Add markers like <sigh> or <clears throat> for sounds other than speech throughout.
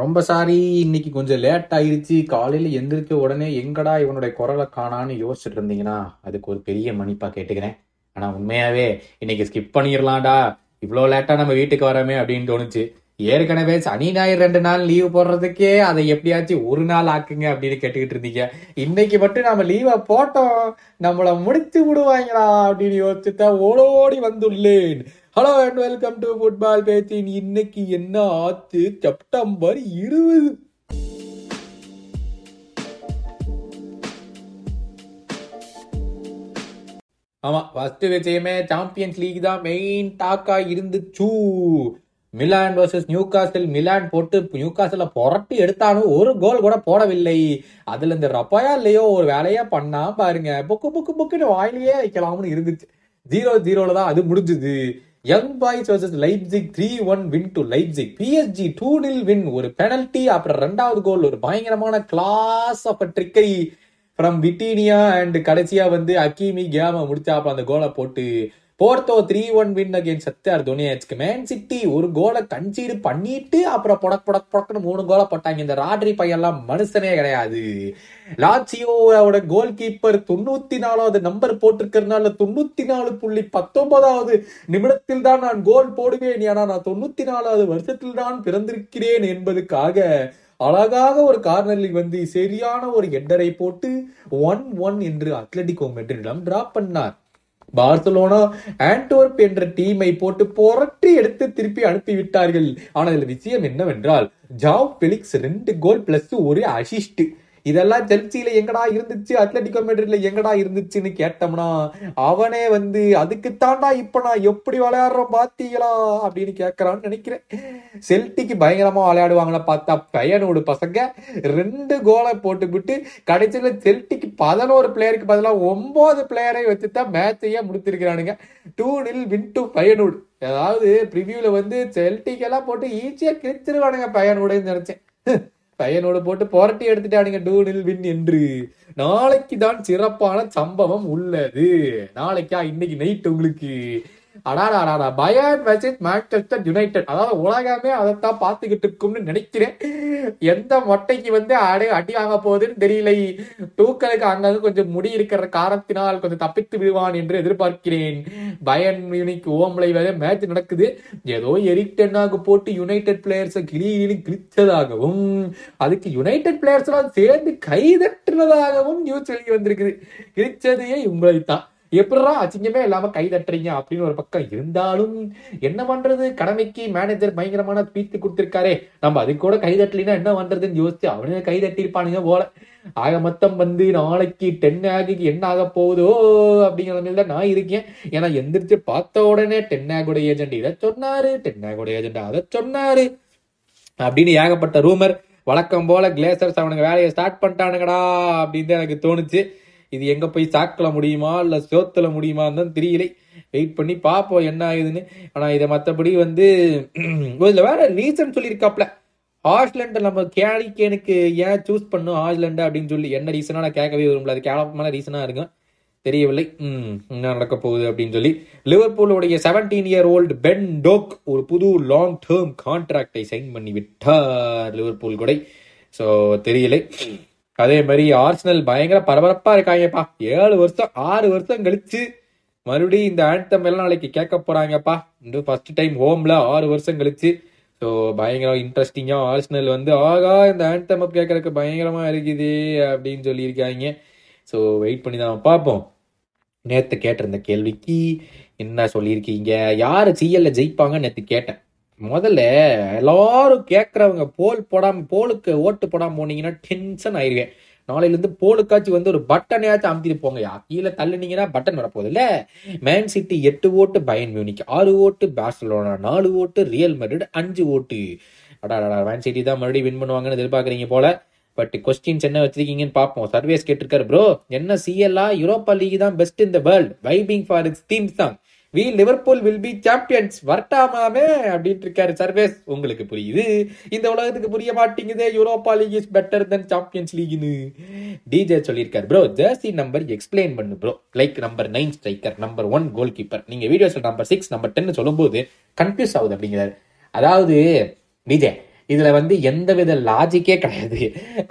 ரொம்ப சாரி இன்னைக்கு கொஞ்சம் லேட் ஆயிருச்சு. காலையில் எந்திரிக்க உடனே எங்கடா இவனுடைய குரலை காணான்னு யோசிச்சுட்டு இருந்தீங்கன்னா அதுக்கு ஒரு பெரிய மன்னிப்பா கேட்டுக்கிறேன். ஆனால் உண்மையாவே இன்னைக்கு ஸ்கிப் பண்ணிடலாம்டா. இவ்வளோ லேட்டாக நம்ம வீட்டுக்கு வரமே அப்படின்னு தோணுச்சு. ஏற்கனவே சனி ஞாயிறு ரெண்டு நாள் லீவ் போடுறதுக்கே அதை எப்படியாச்சும் ஒரு நாள் ஆக்குங்க அப்படின்னு கேட்டுக்கிட்டு இருந்தீங்க. இன்னைக்கு மட்டும் நம்ம லீவை போட்டோம். நம்மள முடிச்சு விடுவாங்களா அப்படின்னு யோசிச்சுதான் ஓடோடி வந்துள்ளேன். Hello and welcome to football பேச்சின் இன்னைக்கு என்ன ஆச்சு? செப்டம்பர் இருபது. ஆமா ஃபர்ஸ்ட் விஷயமே சாம்பியன்ஸ் லீக் தான் மெயின் டாக்கா இருந்துச்சு. Milan versus Newcastle Milan போட்டு நியூ காசில் புரட்டி எடுத்தாலும் ஒரு கோல் கூட போடவில்லை. அதுல இந்த ரப்பாயா இல்லையோ ஒரு வேலையா பண்ணா பாருங்க. புக்கு புக்கு புக்குன்னு வாயிலேயே வைக்கலாம்னு இருந்துச்சு. ஜீரோ ஜீரோல தான் அது முடிஞ்சுது. Young Boys versus Leipzig three one win to Leipzig PSG two nil win ஒரு பெனல்டி அப்புறம் ரெண்டாவது கோல் ஒரு பயங்கரமான கிளாஸ் ஆஃப் ட்ரிக்கை ஃப்ரம் விட்டீனியா அண்ட் கடைசியா வந்து அக்கீமி கேம முடிச்சாப்ப அந்த கோலை போட்டு Porto three one win again சத்யார் துனியாச்சுக்கு மேன் சிட்டி ஒரு கோலை கன்சீடு பண்ணிட்டு அப்புறம் புடக் புடக் புடக்குன்னு மூணு கோலை போட்டாங்க. இந்த ராட்ரி பையெல்லாம் மனுஷனே கிடையாது. லாச்சியோவோட கோல் கீப்பர் தொண்ணூத்தி நாலாவது நம்பர் போட்டிருக்கிறதுனால தொண்ணூத்தி நாலு புள்ளி பத்தொன்பதாவது நிமிடத்தில் தான் நான் கோல் போடுவேன். ஏன்னா நான் தொண்ணூத்தி நாலாவது வருஷத்தில் தான் பிறந்திருக்கிறேன் என்பதுக்காக அழகாக ஒரு கார்னரில் வந்து சரியான ஒரு எட்டரை போட்டு ஒன் ஒன் என்று அத்லட்டிகோ மெட்ரிடம் டிராப் பண்ணார். பார்சலோனா ஆண்டோர்ப் என்ற டீமை போட்டு புரட்டி எடுத்து திருப்பி அனுப்பி விட்டார்கள் ஆனால் இதுல விஷயம் என்னவென்றால் ஜாவ் பெலிக்ஸ் ரெண்டு கோல் பிளஸ் ஒரு அசிஸ்ட் இதெல்லாம் செல்சியில எங்கடா இருந்துச்சு? அத்லட்டிகோ மெட்ரிட்ல எங்கடா இருந்துச்சுன்னு கேட்டோம்னா அவனே வந்து அதுக்குத்தாண்டா இப்ப நான் எப்படி விளையாடுறோம் பாத்தீங்களா? அப்படின்னு கேட்கறான்னு நினைக்கிறேன். செல்டிக்கு பயங்கரமா விளையாடுவாங்களா பார்த்தா பையனோட பசங்க ரெண்டு கோலை போட்டுவிட்டு கடைசியில செல்டிக்கு பதினோரு பிளேயருக்கு பதிலாக ஒன்பது பிளேயரை வச்சுதான் மேட்சையே முடித்திருக்கிறானுங்க. டூ நில் வின் டு பயனூடு ஏதாவது ப்ரிவியூல வந்து செல்டிக்கெல்லாம் போட்டு ஈஸியா கிழிச்சிருவானுங்க பையனோடன்னு நினைச்சேன். பையனோட போட்டு புரட்டி எடுத்துட்டானுங்க டூனில் வின் என்று. நாளைக்கு தான் சிறப்பான சம்பவம் உள்ளது. நாளைக்கா இன்னைக்கு நைட் உங்களுக்கு. அடாடா அடாடா பயன் வெர்சஸ் மான்செஸ்டர் யுனைடெட் அதாவது உலகமே அதைத்தான் பார்த்துக்கிட்டு இருக்கும்னு நினைக்கிறேன். எந்த மொட்டைக்கு வந்து அடி அடி ஆக போகுதுன்னு தெரியல. டூக்கலுக்கு அங்கங்க கொஞ்சம் முடி இருக்கிற காரணத்தினால் கொஞ்சம் தப்பித்து விடுவான் என்று எதிர்பார்க்கிறேன். பயன் யூனிக் ஓம்லை வேற மேட்ச் நடக்குது. ஏதோ எரிக் டென்னாக போட்டு யுனைடெட் பிளேயர்ஸை கிளி கிழிச்சதாகவும் அதுக்கு யுனைடெட் பிளேயர்ஸ் எல்லாம் சேர்ந்து கைதட்டுனதாகவும் நியூஸ் வெளியே வந்திருக்குது கிழிச்சதையே உங்களை தான் எப்படா அசிங்கமே இல்லாமல் கை தட்டுறீங்க அப்படின்னு ஒரு பக்கம் இருந்தாலும் என்ன பண்றது? கடமைக்கு மேனேஜர் பயங்கரமான பீத்து கொடுத்துருக்காரே. நம்ம அது கூட கை தட்டலினா என்ன பண்றதுன்னு யோசிச்சு அவனுங்க கை தட்டியிருப்பானுங்க போல. ஆக மொத்தம் வந்து நாளைக்கு டென் ஆகுக்கு என்ன ஆக போகுதோ அப்படிங்கிற மாதிரி தான் நான் இருக்கேன். ஏன்னா எந்திரிச்சு பார்த்த உடனே டென் ஆகோட ஏஜென்ட் இதை சொன்னாரு டென் ஆகோட ஏஜென்ட் அதை சொன்னாரு அப்படின்னு ஏகப்பட்ட ரூமர் வழக்கம் போல கிளேசர்ஸ் அவனுங்க வேலையை ஸ்டார்ட் பண்ணிட்டானுங்கடா அப்படின்னு எனக்கு தோணுச்சு. இது எங்கே போய் சாக்கில் முடியுமா? இல்லை சோத்தில் முடியுமான்னு தான் தெரியலை. வெயிட் பண்ணி பார்ப்போம் என்ன ஆகுதுன்னு. ஆனால் இதை மற்றபடி வந்து <clears throat> இதில் வேற ரீசன் சொல்லியிருக்காப்ல. ஹாஸ்லண்ட் நம்ம கேனிக்கேனுக்கு ஏன் சூஸ் பண்ணும் ஹாஸ்லண்ட் அப்படின்னு சொல்லி? என்ன ரீசனா நான் கேட்கவே விரும்பல. அது கேளப்பமான ரீசனாக இருக்கும். தெரியவில்லை. என்ன நடக்க போகுது அப்படின்னு சொல்லி. லிவர்பூலுடைய seventeen year old Ben Doak ஒரு புது லாங் டேர்ம் கான்ட்ராக்டை சைன் பண்ணி விட்டார் லிவர்பூல் கூட. ஸோ தெரியலை. அதே மாதிரி ஆர்சனல் பயங்கர பரபரப்பா இருக்காங்கப்பா. ஏழு வருஷம் ஆறு வருஷம் கழிச்சு மறுபடியும் இந்த ஆன்தம் எல்லாம் நாளைக்கு கேட்க போறாங்கப்பா. இந்த ஃபர்ஸ்ட் டைம் ஹோம்ல ஆறு வருஷம் கழிச்சு. ஸோ பயங்கர இன்ட்ரெஸ்டிங்கா ஆர்சனல் வந்து ஆகா இந்த ஆன்தம் கேட்கறதுக்கு பயங்கரமா இருக்குது அப்படின்னு சொல்லியிருக்காங்க. ஸோ வெயிட் பண்ணி தான் பார்ப்போம். நேற்று கேட்டிருந்த கேள்விக்கு என்ன சொல்லியிருக்கீங்க? யார் சிஎல்ல ஜெயிப்பாங்கன்னு நேற்று கேட்டேன். முதல்ல எல்லாரும் கேட்குறவங்க போல் போடாம போலுக்கு ஓட்டு போடாம போனீங்கன்னா டென்ஷன் ஆயிடுவேன் நாளையிலேருந்து போலுக்காச்சும் வந்து ஒரு பட்டனையாச்சும் அமுத்திட்டு போங்கயா கீழே தள்ளுனீங்கன்னா பட்டன் வரப்போகுதுல்ல? மேன் சிட்டி எட்டு ஓட்டு பயன் மியூனிக் ஆறு ஓட்டு பார்சலோனா நாலு ஓட்டு ரியல் மெட்ரிட் அஞ்சு ஓட்டு. அடாடா மேன் சிட்டி தான் மறுபடியும் வின் பண்ணுவாங்கன்னு எதிர்பார்க்குறீங்க போல. பட் கொஸ்டின்ஸ் என்ன வச்சிருக்கீங்கன்னு பார்ப்போம். சர்வேஸ் கேட்டிருக்காரு ப்ரோ என்ன சிஎல்ஆ யூரோப்பா லீக் தான் best in the world vibing for its themes தான். We Liverpool will be champions வரட்டாமாமே அப்படின்ட்டு இருக்காரு சர்வேஸ். உங்களுக்கு புரியுது? இந்த உலகத்துக்கு புரிய மாட்டேங்குது. Europa League is better then Champions லீக்னு DJ சொல்லியிருக்காரு ப்ரோ ஜெர்சி நம்பர் எக்ஸ்பிளைன் பண்ணு bro like number nine striker number one goal keeper நீங்கள் வீடியோஸில் நம்பர் சிக்ஸ் நம்பர் டென் சொல்லும்போது கன்ஃபியூஸ் ஆகுது அப்படிங்கிறாரு. அதாவது டிஜே இதுல வந்து எந்தவித லாஜிக்கே கிடையாது.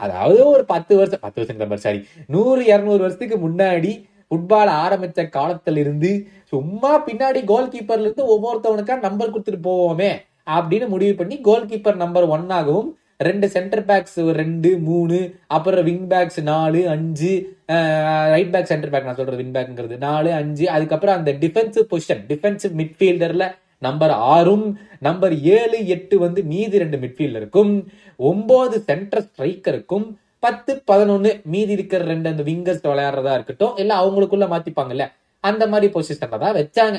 அதாவது ஒரு பத்து வருஷம் பத்து வருஷம் நம்பர் சாரி நூறு இரநூறு வருஷத்துக்கு முன்னாடி ஃபுட்பால் ஆரம்பித்த காலத்துல இருந்து சும்மா பின்னாடி கோல் கீப்பர்ல இருந்து ஒவ்வொருத்தவனுக்கா நம்பர் கொடுத்துட்டு போவோமே அப்படின்னு முடிவு பண்ணி கோல் கீப்பர் நம்பர் ஒன் ஆகவும் ரெண்டு சென்டர் பேக்ஸ் ரெண்டு மூணு அப்புறம் விங் பேக்ஸ் நாலு அஞ்சு ரைட் பேக் சென்டர் பேக் நான் சொல்றது விங் பேக்ங்கிறது நாலு அஞ்சு அதுக்கப்புறம் அந்த டிஃபென்சிவ் பொசிஷன் டிஃபென்சிவ் மிட்ஃபீல்டர்ல நம்பர் ஆறும் நம்பர் ஏழு எட்டு வந்து மீதி ரெண்டு மிட்ஃபீல்டருக்கும் ஒன்பது சென்டர் ஸ்ட்ரைக்கருக்கும் பத்து பதினொன்னு மீதி இருக்கிற ரெண்டு அந்த விங்கர்ஸ் விளையாடுறதா இருக்கட்டும் இல்ல அவங்களுக்குள்ள மாத்திப்பாங்கல்ல அந்த மாதிரி பொசிஷன்ல தான் வச்சாங்க.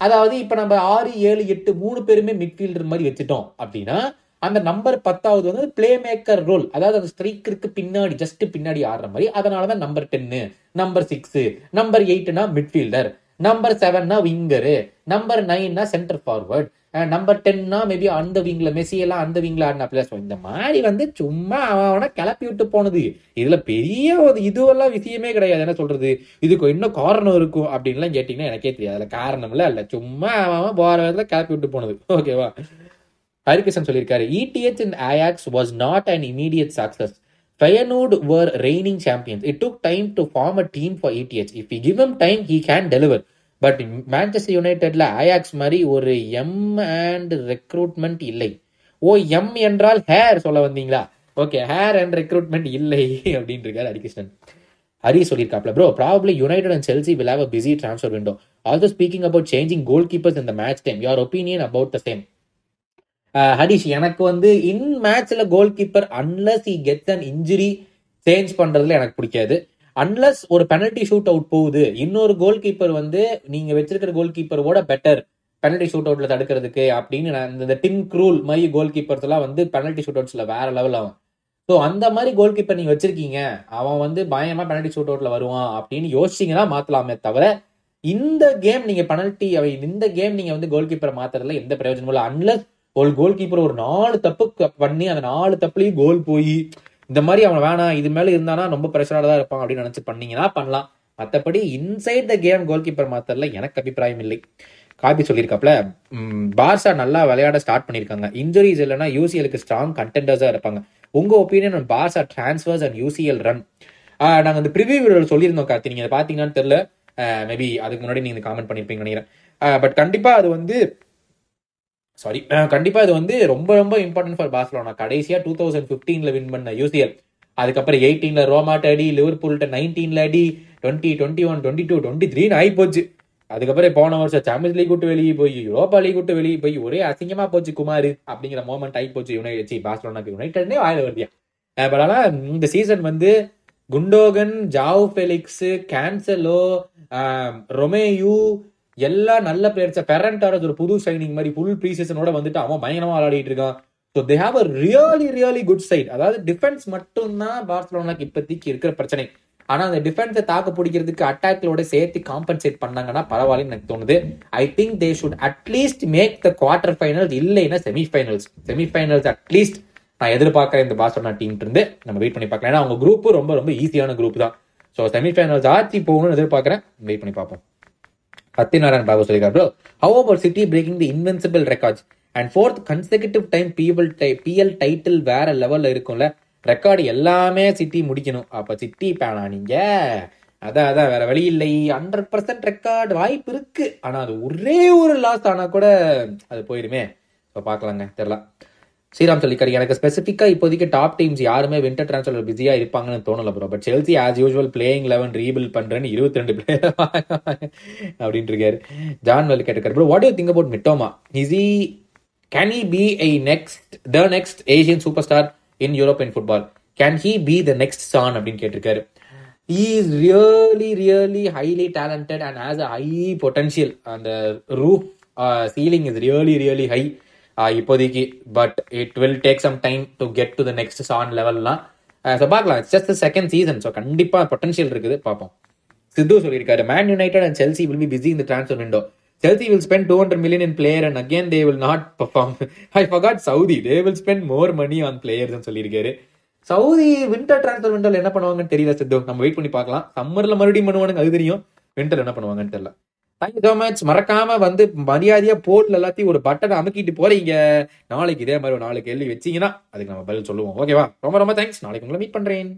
அதாவது இப்ப நம்ம ஆறு ஏழு எட்டு மூணு பேருமே மிட்ஃபீல்டர் மாதிரி வச்சுட்டோம் அப்படின்னா அந்த நம்பர் பத்தாவது வந்து பிளே மேக்கர் ரோல் அதாவது அந்த ஸ்ட்ரைக்கருக்கு பின்னாடி ஜஸ்ட் பின்னாடி ஆடுற மாதிரி அதனாலதான் நம்பர் டென்னு நம்பர் சிக்ஸ் நம்பர் எயிட்னா மிட்ஃபீல்டர் நம்பர் செவன்னா விங்கரு நம்பர் நைன்னா சென்டர் ஃபார்வர்ட் நம்பர் டென்னா மேபி அந்த விங்ல மெஸ்ஸியெல்லாம் அந்த விங்ல ஆடினா பிளேஸ் இந்த மாதிரி வந்து சும்மா அவனை கிளப்பி விட்டு போனது. இதுல பெரிய ஒரு இதுவெல்லாம் விஷயமே கிடையாது. என்ன சொல்றது? இதுக்கு இன்னும் காரணம் இருக்கும் அப்படின்லாம் கேட்டீங்கன்னா எனக்கே தெரியாது. அதுல காரணம்ல இல்ல சும்மா அவன் போற விதத்துல கிளப்பி விட்டு போனது. ஓகேவா ஹரிகிருஷ்ணன் சொல்லியிருக்காரு ETH in Ajax was not an immediate success Feyenoord were reigning champions. It took time to form a team for ETH. If we give him time, he can deliver. But Manchester யுனைடெட்ல Ajax மாதிரி ஒரு M and recruitment இல்லை ஓ M என்றால் hair சொல்ல வந்தீங்களா okay hair and recruitment இல்லை <laughs> அப்படின்னு இருக்காரு Harikrishnan Hari சொல்லியிருக்காப்ல bro probably United and Chelsea will have a busy transfer window also speaking about changing goal keepers இந்த match time your opinion about the same Harish எனக்கு வந்து in மேட்ச்ல goal keeper unless he gets an injury change பண்றதுல எனக்கு பிடிக்காது. Unless ஒரு penalty shoot out போகுது இன்னொரு கோல் கீப்பர் வந்து நீங்க வச்சிருக்கிற கோல் கீப்பரோட பெட்டர் பெனல்டி ஷூட் அவுட்ல தடுக்கிறதுக்கு அப்படின்னு நான் இந்த டிம் க்ரூல் மாதிரி கோல் கீப்பர்ஸ் எல்லாம் வந்து பெனல்டி ஷூட் அவுட்ஸ்ல வேற லெவல் ஆகும். ஸோ அந்த மாதிரி கோல் கீப்பர் நீங்க வச்சிருக்கீங்க அவன் வந்து பயமா பெனல்டி ஷூட் அவுட்ல வருவான் அப்படின்னு யோசிச்சீங்கன்னா மாத்தலாமே தவிர இந்த கேம் நீங்க பெனல்டி அவை இந்த கேம் நீங்க வந்து கோல் கீப்பரை மாத்துறதுல எந்த பிரயோஜனமும் இல்லை. அன்லஸ் ஒரு கோல் கீப்பர் ஒரு நாலு தப்பு பண்ணி அந்த நாலு தப்புலையும் கோல் போய் இந்த மாதிரி அவன் வேணாம் இது மேல இருந்தானா ரொம்ப ப்ரெஷராக தான் இருப்பான் அப்படின்னு நினைச்சு பண்ணீங்கன்னா பண்ணலாம். மற்றபடி inside the game goal keeper மாத்தரில் எனக்கு அபிப்பிராயம் இல்லை. காபி சொல்லியிருக்காப்ல பார்சா நல்லா விளையாட ஸ்டார்ட் பண்ணியிருக்காங்க. இன்ஜுரிஸ் இல்லைன்னா யூசிஎலுக்கு ஸ்ட்ராங் கண்டென்டர்ஸாக இருப்பாங்க. உங்கள் opinion on Barca transfers and UCL run நாங்கள் அந்த ப்ரிவியூ வீடியோல சொல்லியிருந்தோம் கார்த்தி நீங்கள் அதை பாத்தீங்கன்னான்னு தெரியல. மேபி அதுக்கு முன்னாடி நீங்கள் காமெண்ட் பண்ணிருப்பீங்கன்னு நினைக்கிறேன். பட் கண்டிப்பாக அது வந்து சாரி கண்டிப்பாக இது வந்து ரொம்ப ரொம்ப இம்பார்ட்டன்ட் ஃபார் பார்சலோனா கடைசியாக டூ தௌசண்ட் ஃபிஃப்டீனில் வின் பண்ண யூசிஎல் அதுக்கப்புறம் எயிட்டீனில் ரோமாட்ட அடி லிவர்பூல்கிட்ட நைன்டீனில் அடி twenty twenty one twenty two twenty த்ரீன்னு ஆகி போச்சு அதுக்கப்புறம் போன வருஷம் சாம்பியன்ஸ் லீக் விட்டு வெளியே போய் யூரோப்பா லீக் விட்டு வெளியே போய் ஒரே அசிங்கமாக போச்சு குமார் அப்படிங்கிற மூமெண்ட் ஆகி போச்சு யுனைடெட் சி பார்சலோனாக்கு யுனைடட்னே வாயில் வருதியா பட் ஆனால் இந்த சீசன் வந்து Gundogan Joao Felix Cancelo Romeu எல்லா நல்ல பிளேயர்ஸ் ஃபெரன் ஒரு புது சைனிங் மாதிரி ஃபுல் ப்ரீ சீசனோட வந்துட்டு அவன் பயங்கரமா விளையாடிட்டு இருக்கான். So they have a really really good side அதாவது டிஃபென்ஸ் மட்டும்தான் பார்சலோனாக்கு இப்போதைக்கு இருக்கிற பிரச்சனை. ஆனா அந்த டிஃபென்ஸை தாக்கு பிடிக்கிறதுக்கு அட்டாக்லோட சேர்த்து காம்பன்சேட் பண்ணாங்கன்னா பரவாயில்லன்னு எனக்கு தோணுது. I think they should at least make the quarter finals இல்லைன்னா செமிஃபைனல்ஸ் செமிஃபைனல்ஸ் அட்லீஸ்ட் நான் எதிர்பார்க்குறேன் இந்த பார்சலோனா டீம் இருந்து. நம்ம வெயிட் பண்ணி பார்க்கலாம். ஏன்னா அவங்க குரூப் ரொம்ப ரொம்ப ஈஸியான குரூப் தான். ஸோ செமிஃபைனல்ஸ் ஆட்சி போகணும்னு எதிர்பார்க்குறேன். வெயிட் பண்ணி பார்ப்போம். சத்யநாராயண் பாபு சொல்லியிருக்காரு bro how about City breaking the invincible records and fourth consecutive time PL PL title வேற லெவலில் இருக்கும்ல. ரெக்கார்டு எல்லாமே சிட்டி முடிக்கணும். அப்போ சிட்டி பேனா நீங்க? அதான் அதான். வேற வழி இல்லை. ஹண்ட்ரட் பர்சன்ட் ரெக்கார்டு வாய்ப்பு இருக்கு. ஆனால் அது ஒரே ஒரு லாஸ் ஆனால் கூட அது போயிருமே. இப்போ பார்க்கலாங்க. தெரியல ஸ்ரீராம் சொல்லிக்கார் எனக்கு ஸ்பெசிஃபிக்காக இப்போதைக்கு டாப் டீம்ஸ் யாருமே வின்டர் ட்ரான்ஸ்ஃபர் பிஸியாக இருப்பாங்கன்னு தோணல bro but Chelsea as usual playing eleven refill பண்றேன்னு இருபத்தி ரெண்டு பிளேயர் <laughs> அப்படின்ட்டு இருக்காரு. ஜான் வெல் கேட்டிருக்காரு bro what you think about Mitoma is he can he be I next the next Asian super star in European football can he be the next Son அப்படின்னு கேட்டிருக்காரு. Is really really highly talented and as a high potential அந்த roof ceiling is really really high இப்போதைக்கு but it will take some time to get to the next Son லெவல்லாம் so பார்க்கலாம். It's just second season so கண்டிப்பாக potential இருக்குது பார்ப்போம். சித்து சொல்லியிருக்காரு Man United and Chelsea will be busy இந்த transfer window Chelsea will spend two hundred million in player and again they will not perform I forgot Saudi they will spend more money on players சொல்லியிருக்காரு. Saudi winter transfer விண்டோவில் என்ன பண்ணுவாங்கன்னு தெரியல சித்து. நம்ம wait பண்ணி பார்க்கலாம். சம்மரில் மறுபடியும் பண்ணுவானுங்க அது தெரியும். வின்டர் என்ன பண்ணுவாங்கன்னு தெரியல. தேங்க்யூ ஸோ மச் மறக்காம வந்து மரியாதையா போர்ட்ல எல்லாத்தையும் ஒரு பட்டனை அமுக்கிட்டு போறீங்க. நாளைக்கு இதே மாதிரி ஒரு நாலு கேள்வி வச்சீங்கன்னா அதுக்கு நம்ம பதில் சொல்லுவோம். ஓகேவா ரொம்ப ரொம்ப தேங்க்ஸ் நாளைக்கு உங்களை மீட் பண்றேன்.